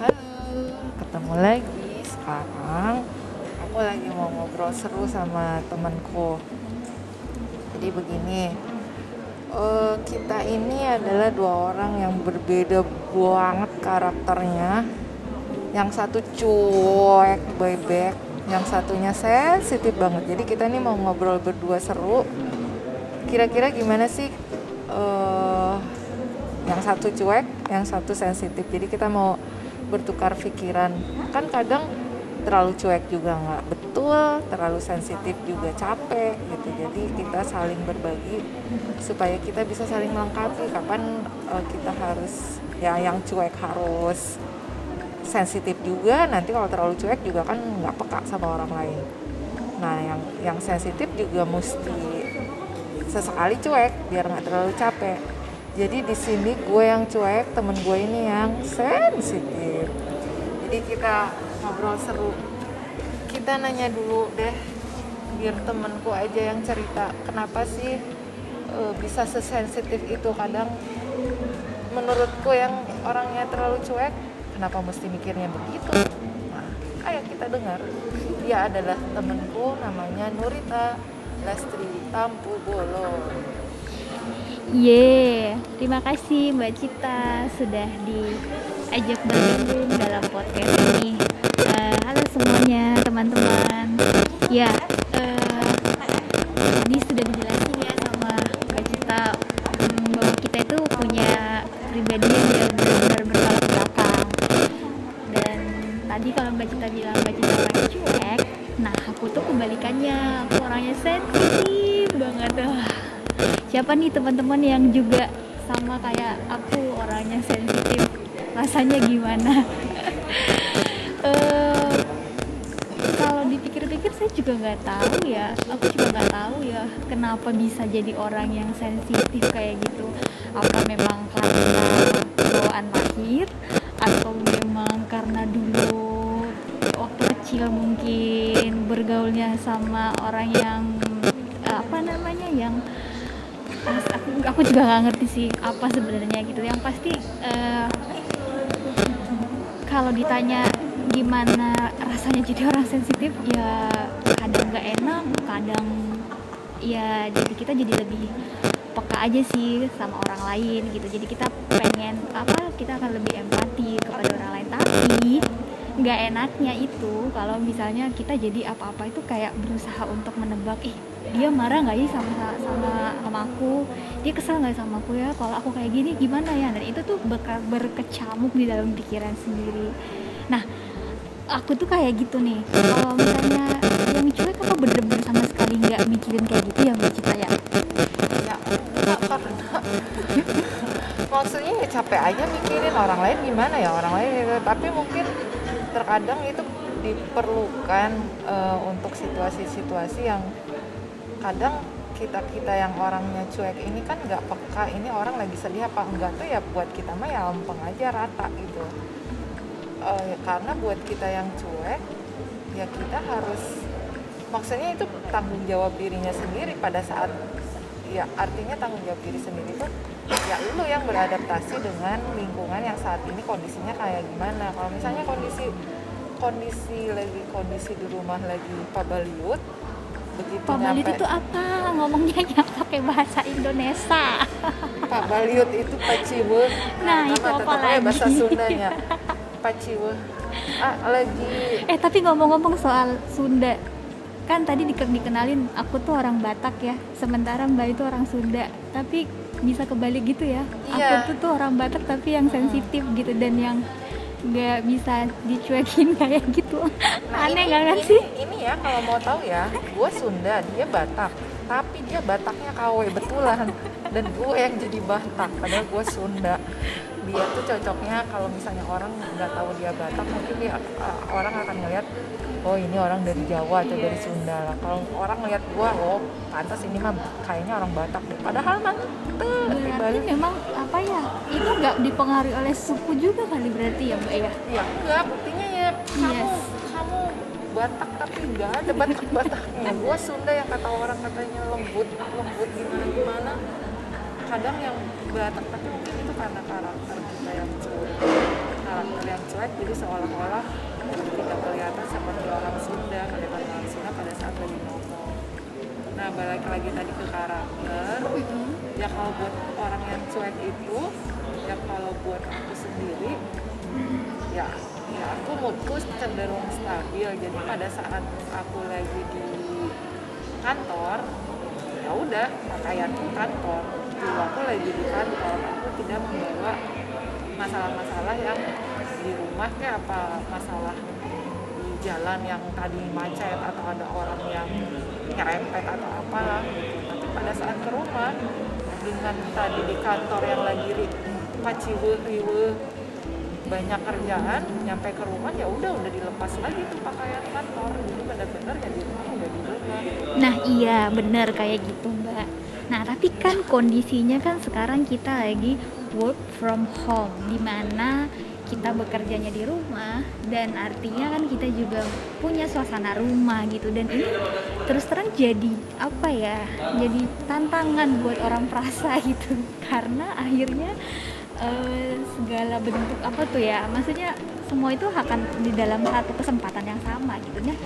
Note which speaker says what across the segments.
Speaker 1: Halo, ketemu lagi sekarang. Aku lagi mau ngobrol seru sama temanku. Jadi begini, eh, kita ini adalah dua orang yang berbeda banget karakternya. Yang satu cuek, bebek, yang satunya sensitif banget. Jadi kita ini mau ngobrol berdua seru. Kira-kira gimana sih? eh, yang satu cuek, yang satu sensitif. Jadi kita mau bertukar pikiran. Kan kadang terlalu cuek juga nggak betul, terlalu sensitif juga capek gitu. Jadi kita saling berbagi supaya kita bisa saling melengkapi. Kapan eh, kita harus ya yang cuek harus sensitif juga. Nanti kalau terlalu cuek juga kan nggak peka sama orang lain. Nah yang yang sensitif juga mesti sesekali cuek biar nggak terlalu capek jadi di sini gue yang cuek temen gue ini yang sensitif jadi kita ngobrol seru. Kita nanya dulu deh biar temenku aja yang cerita kenapa sih e, bisa sesensitif itu kadang? Menurutku yang orangnya terlalu cuek kenapa mesti mikirnya begitu? Nah ayo kita dengar. Dia adalah temenku namanya Nurita Lestri Tampu Bolo.
Speaker 2: Ye, terima kasih Mbak Cita sudah diajak bergabung dalam podcast ini. Eh, halo semuanya teman-teman. Ya, eh, tadi sudah dijelasin ya sama Mbak Cita mm, bahwa kita itu punya pribadi yang benar-benar bertolak belakang. Dan tadi kalau Mbak Cita bilang Mbak Cita orangnya cuek, nah aku tuh kebalikannya, aku orangnya sensitif banget. Wah, siapa nih teman-teman yang juga sama kayak aku orangnya sensitif rasanya gimana? Eh, kalau dipikir-pikir saya juga nggak tahu ya. Aku juga nggak tahu ya kenapa bisa jadi orang yang sensitif kayak gitu. Apa memang karena bawaan lahir atau memang karena dulu waktu kecil mungkin bergaulnya sama orang yang apa namanya yang aku aku juga nggak ngerti sih apa sebenarnya gitu. Yang pasti eh, kalau ditanya gimana rasanya jadi orang sensitif ya kadang nggak enak kadang ya jadi kita jadi lebih peka aja sih sama orang lain gitu. Jadi kita pengen apa kita akan lebih empati kepada orang lain. Tapi nggak enaknya itu kalau misalnya kita jadi apa-apa itu kayak berusaha untuk menebak ih dia marah nggak sih sama sama sama aku? Dia kesel nggak sama aku ya? Kalau aku kayak gini gimana ya? Dan itu tuh berkecamuk di dalam pikiran sendiri. Nah aku tuh kayak gitu nih. Kalau misalnya yang cuek apa bener-bener sama sekali nggak mikirin kayak gitu ya mbak ya?
Speaker 1: Ya karena maksudnya ya capek aja mikirin orang lain gimana ya? Orang lain gitu. tapi mungkin terkadang itu diperlukan eh, untuk situasi-situasi yang kadang kita kita yang orangnya cuek ini kan nggak peka ini orang lagi sedih apa enggak tuh ya buat kita mah ya lempeng aja rata gitu. Eh, karena buat kita yang cuek ya kita harus maksudnya itu tanggung jawab dirinya sendiri pada saat ya artinya tanggung jawab diri sendiri tuh ya lu yang beradaptasi dengan lingkungan yang saat ini kondisinya kayak gimana. Kalau misalnya kondisi kondisi lagi kondisi di rumah lagi pabaliut begitu
Speaker 2: Pak
Speaker 1: nyampe
Speaker 2: itu apa? Ngomongnya yang pakai bahasa Indonesia.
Speaker 1: Pabaliut itu paciwe.
Speaker 2: Nah, itu apa lagi?
Speaker 1: bahasa Sundanya paciwe. Ah lagi.
Speaker 2: Eh tapi ngomong-ngomong soal Sunda kan tadi di- dikenalin aku tuh orang Batak ya. Sementara Mbak itu orang Sunda. Tapi bisa kebalik gitu ya.
Speaker 1: Iya.
Speaker 2: aku tuh tuh orang Batak tapi yang sensitif gitu dan yang nggak bisa dicuekin kayak gitu
Speaker 1: Nah,
Speaker 2: aneh nggak kan sih
Speaker 1: Ini ya kalau mau tahu ya, gue Sunda, dia Batak. Tapi dia Bataknya KW betulan. Dan gue yang jadi Batak, padahal gue Sunda. Dia tuh cocoknya kalau misalnya orang nggak tahu dia Batak, mungkin dia uh, orang akan ngeliat, oh ini orang dari Jawa atau dari Sunda lah. Kalau orang ngeliat gue, oh pantas ini mah kayaknya orang Batak deh. Padahal mah tuh
Speaker 2: berarti memang apa ya itu nggak dipengaruhi oleh suku juga kali berarti ya Mbak ya
Speaker 1: Ya enggak, buktinya ya kamu
Speaker 2: Yes.
Speaker 1: kamu Batak tapi enggak ada Batak Bataknya. Gua Sunda yang kata orang katanya lembut lembut gimana gimana. Kadang yang Batak tapi mungkin itu karena karakter kita yang cuek. Karakter yang cuek jadi seolah-olah tidak kelihatan seperti orang Sunda kelihatan orang Sunda pada saat lagi ngomong. Nah balik lagi tadi ke karakter. Ya kalau buat orang yang cuek itu ya kalau buat aku sendiri ya ya aku moodku cenderung stabil. Jadi pada saat aku lagi di kantor ya udah pakaianku kantor jiwa aku lagi di kantor aku tidak membawa masalah-masalah yang di rumah kayak apa masalah di jalan yang tadi macet atau ada orang yang nyerempet atau apalah gitu. tapi pada saat ke rumah dengan tadi di kantor yang lagi paciwe riwe banyak kerjaan nyampe ke rumah ya udah udah dilepas lagi tuh pakaian kantor. Jadi benar-benar ya di rumah udah di rumah.
Speaker 2: Nah iya bener kayak gitu mbak Nah tapi kan kondisinya kan sekarang kita lagi work from home Di mana kita bekerjanya di rumah Dan artinya kan kita juga punya suasana rumah gitu. Dan ini terus terang jadi apa ya Jadi tantangan buat orang perasa gitu. Karena akhirnya eh, segala bentuk apa tuh ya Maksudnya semua itu akan di dalam satu kesempatan yang sama gitu Nah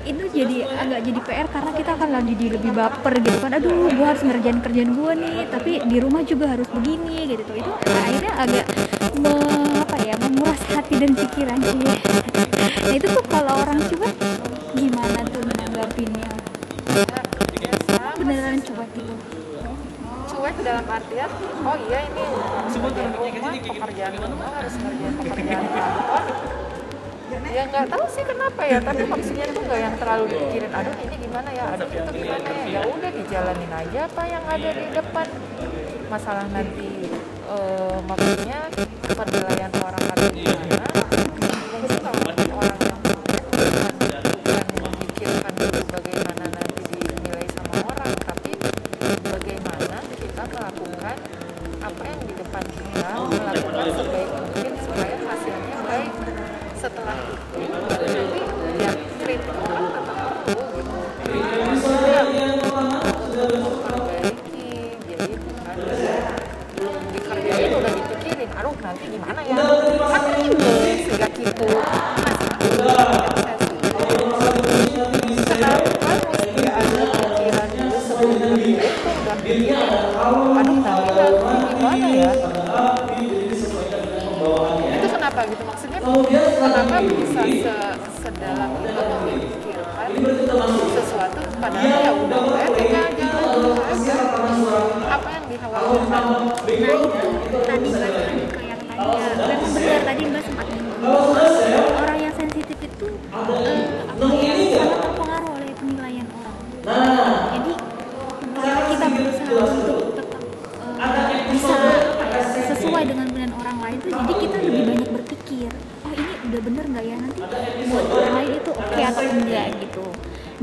Speaker 2: itu jadi agak jadi PR karena kita akan lagi jadi lebih baper gitu kan. Aduh gue harus ngerjain kerjaan gue nih tapi di rumah juga harus begini gitu. Tuh itu akhirnya agak me- apa ya menguras hati dan pikiran sih. Nah itu tuh kalau orang cuek gimana tuh menanggapinnya
Speaker 1: ya, ya sama
Speaker 2: beneran cuek gitu
Speaker 1: cuek dalam artian oh iya ini rumah pekerjaan rumah harus ngerjain pekerjaan kantor ya nggak tahu sih kenapa ya tapi maksudnya tuh nggak yang terlalu dipikirin aduh ini gimana ya aduh itu gimana ya? ya udah dijalanin aja apa yang ada di depan. Masalah nanti eh, maksudnya penilaian orang ada gimana mungkin kalau orang yang bukan bukan memikirkan dulu bagaimana nanti dinilai sama orang tapi bagaimana kita melakukan apa yang di depan kita melakukan sebaik mungkin supaya hasilnya baik setelah itu nanti ya kritik gitu ya kan kenapa kenapa gitu. Maksudnya kenapa bisa se sedalam itu memikirkan sesuatu padahal ya udah dulu aja apa yang dikhawatirkan
Speaker 2: nah itu tadi balik lagi ke yang tadi ya memang benar tadi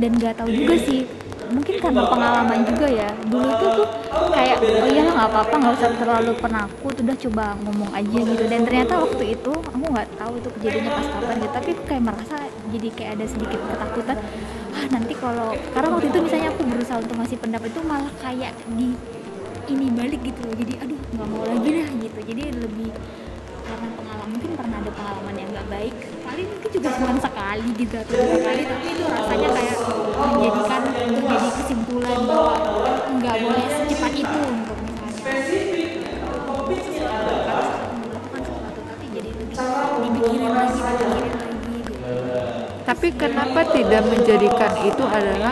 Speaker 2: dan nggak tahu juga sih. Mungkin karena pengalaman juga ya. Dulu tuh tuh kayak oh lah nggak apa-apa nggak usah terlalu penakut udah coba ngomong aja gitu. Dan ternyata waktu itu aku nggak tahu itu kejadiannya pas kapan gitu tapi kayak merasa jadi kayak ada sedikit ketakutan. Ah nanti kalau karena waktu itu misalnya aku berusaha untuk ngasih pendapat itu malah kayak di ini balik gitu loh. Jadi aduh nggak mau lagi dah gitu. Jadi lebih karena pengalaman mungkin pernah ada pengalaman yang nggak baik paling mungkin juga cuma sekali gitu atau dua kali tapi itu rasanya kayak menjadikan menjadi kesimpulan bahwa nggak boleh secepat itu untuk misalnya. Tapi
Speaker 1: kenapa tidak menjadikan itu adalah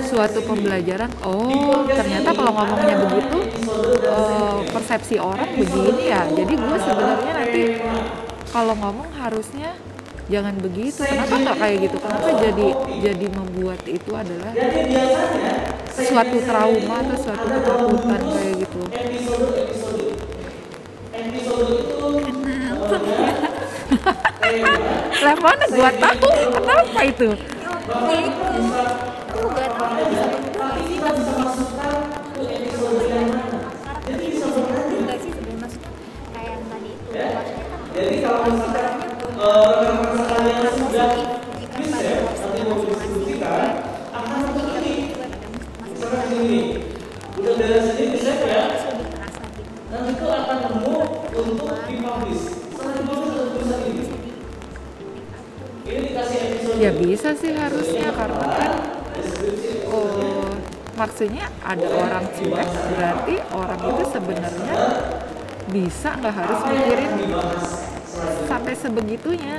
Speaker 1: suatu pembelajaran? Oh, ternyata kalau ngomongnya begitu, eh, persepsi orang begini ya. Jadi gue sebenarnya nanti kalau ngomong harusnya jangan begitu. Kenapa nggak kayak gitu? Kenapa jadi jadi membuat itu adalah suatu trauma atau suatu ketakutan kayak gitu?
Speaker 2: kenapa
Speaker 1: Lah mana gua tahu kenapa itu?
Speaker 2: Itu tahu aku bisa bisa sebenarnya maksudnya kayak yang tadi itu. Maksudnya kan sebenarnya maksudnya ada
Speaker 1: orang cuek berarti orang itu sebenarnya bisa nggak harus mikirin sampai sebegitunya.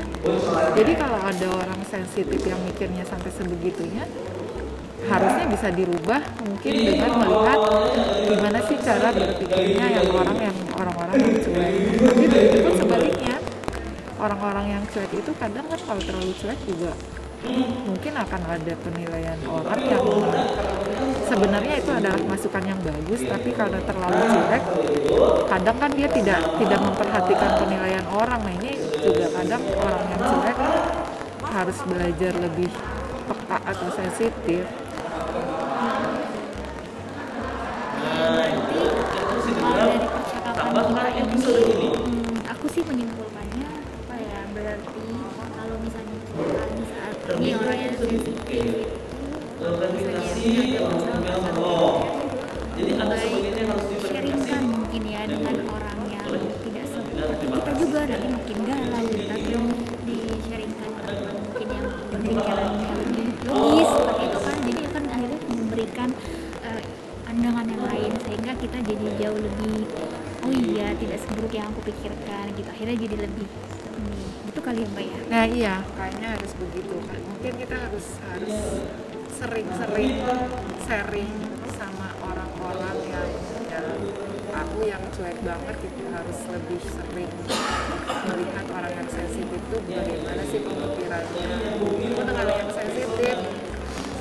Speaker 1: Jadi kalau ada orang sensitif yang mikirnya sampai sebegitunya harusnya bisa dirubah mungkin dengan melihat gimana sih cara berpikirnya yang orang yang orang-orang yang cuek. Tapi begitu pun sebaliknya. Orang-orang yang cuek itu kadang kan kalau terlalu cuek juga mungkin akan ada penilaian orang yang sebenarnya itu adalah masukan yang bagus tapi karena terlalu cuek kadang kan dia tidak tidak memperhatikan penilaian orang. Nah ini juga kadang orang yang cuek harus belajar lebih peka atau sensitif.
Speaker 2: Dari percakapan kita ini sehingga kita jadi jauh lebih oh iya tidak seburuk yang aku pikirkan gitu akhirnya jadi lebih hmm, itu kali ya mbak ya
Speaker 1: Nah iya, kayaknya harus begitu kan. Mungkin kita harus harus sering-sering sharing sama orang-orang yang ya, aku yang cuek banget gitu harus lebih sering melihat orang yang sensitif itu bagaimana sih pemikirannya. Itu dengan yang sensitif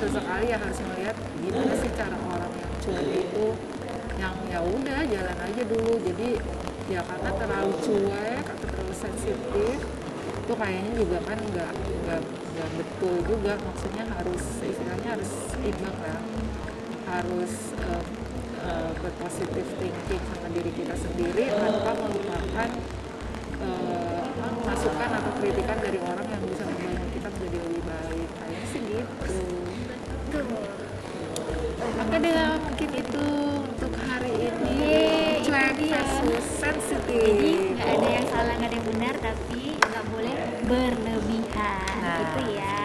Speaker 1: sesekali ya harus melihat gimana sih cara orang yang cuek itu yang ya udah jalan aja dulu. Jadi ya karena terlalu cuek atau terlalu sensitif itu kayaknya juga kan nggak nggak nggak betul juga. Maksudnya harus istilahnya harus imbang lah harus eh, eh, berpositif thinking sama diri kita sendiri tanpa melupakan apa, masukan atau kritikan dari orang yang bisa membantu kita menjadi lebih baik. Kayaknya sih gitu. Oke deh, mungkin itu untuk hari ini.
Speaker 2: Yeay,
Speaker 1: Cuek versus sensitif.
Speaker 2: jadi nggak ada yang salah nggak ada yang benar tapi nggak boleh berlebihan
Speaker 1: Nah.
Speaker 2: gitu ya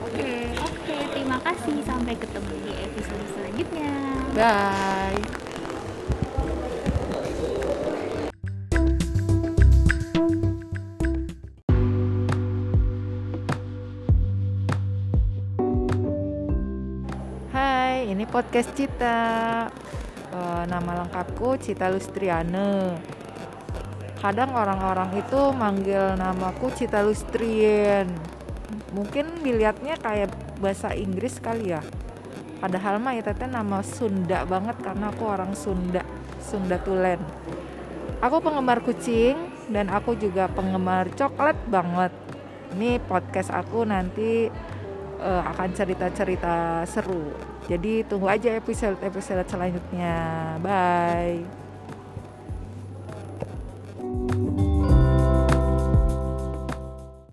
Speaker 1: Oke,
Speaker 2: oke terima kasih sampai ketemu di episode selanjutnya
Speaker 1: bye. Hai, ini podcast Cita. Eh, nama lengkapku Cita Lustriane. Kadang orang-orang itu manggil namaku Cita Lustrien. Mungkin dilihatnya kayak bahasa Inggris kali ya. Padahal mah itu teh nama Sunda banget karena aku orang Sunda, Sunda Tulen. Aku penggemar kucing dan aku juga penggemar coklat banget. Ini podcast aku nanti eh, akan cerita-cerita seru. Jadi tunggu aja episode-episode selanjutnya. Bye.